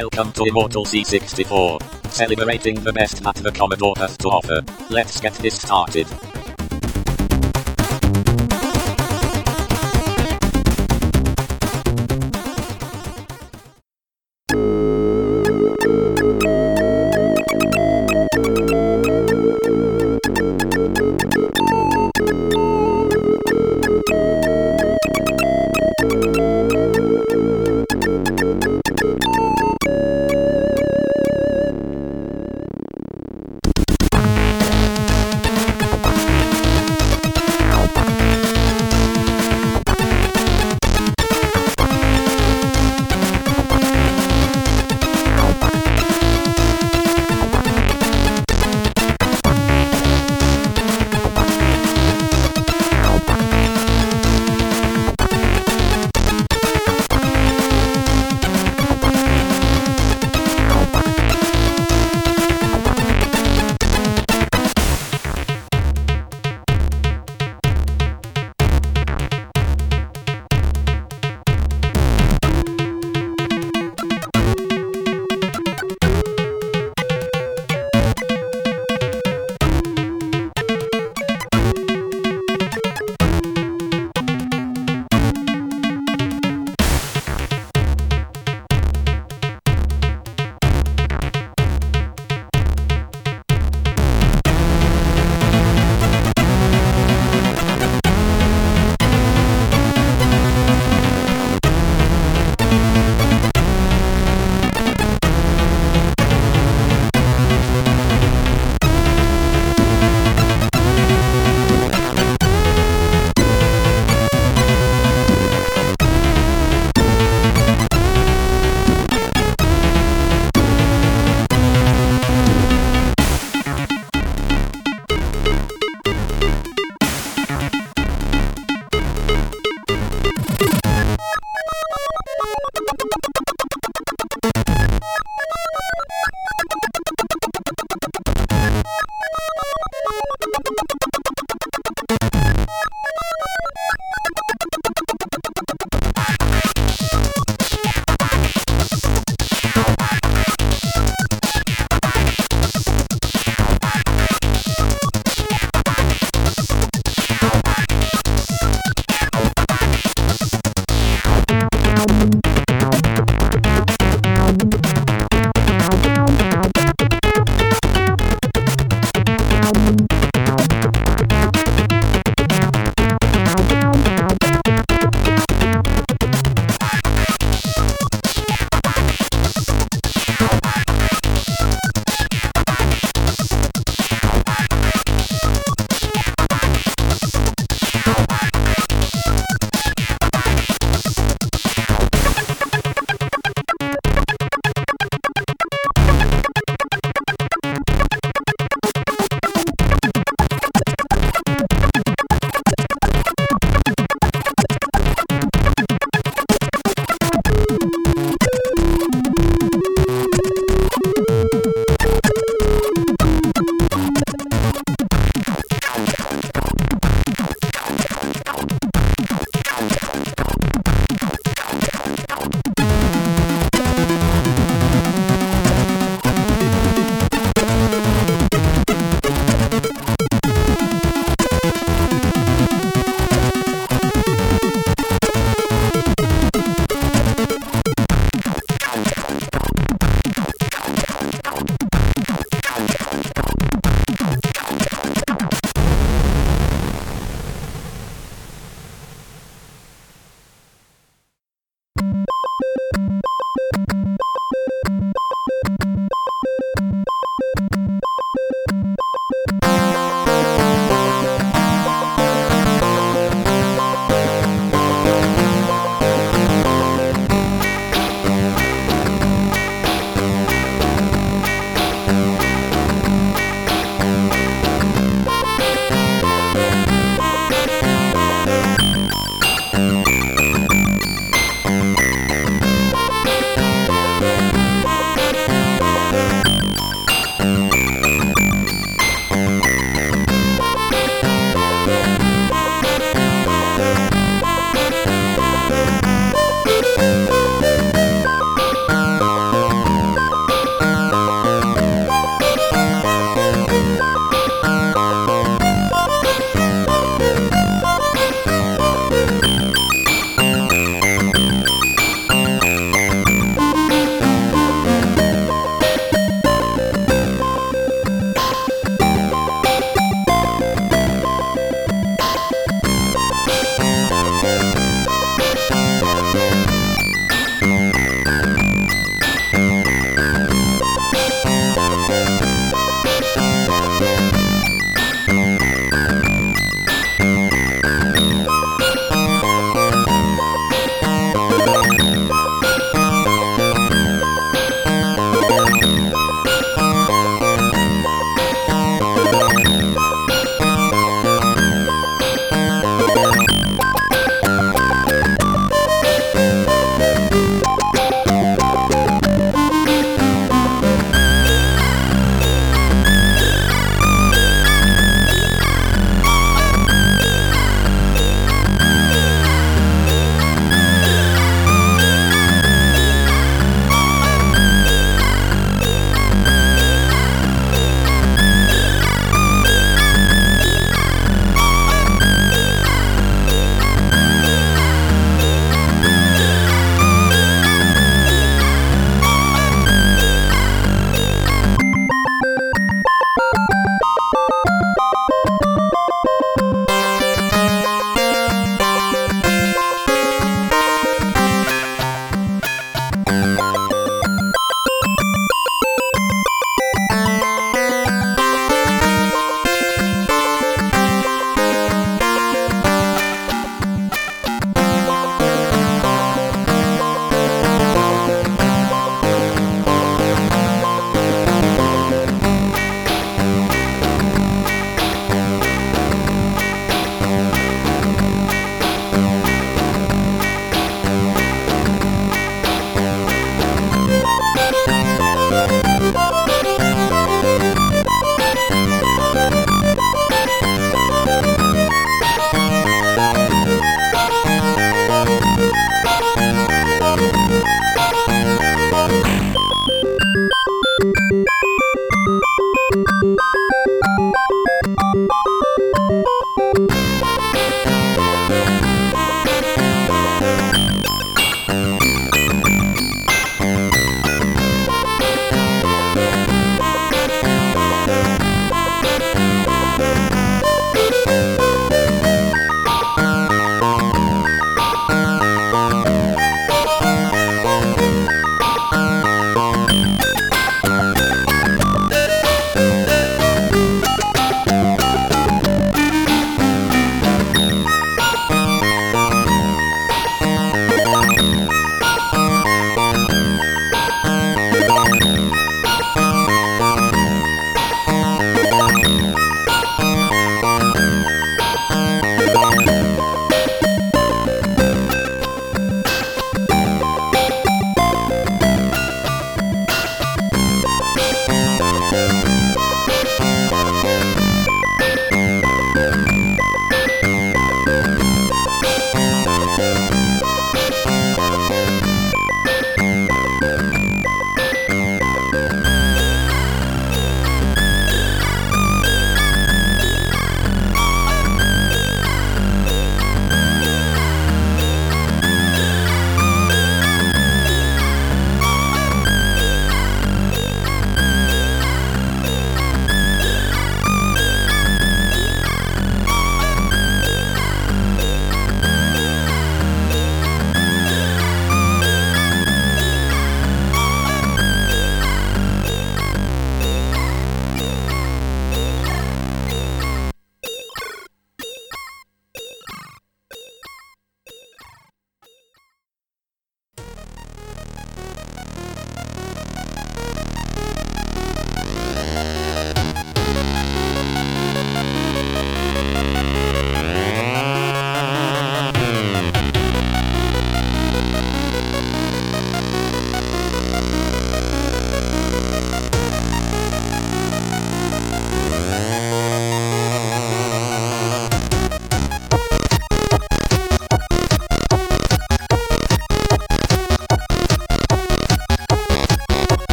Welcome to Immortal C64. Celebrating the best that the Commodore has to offer. Let's get this started.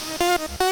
Thank you.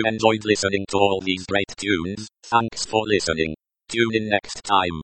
You enjoyed listening to all these great tunes. Thanks for listening. Tune in next time.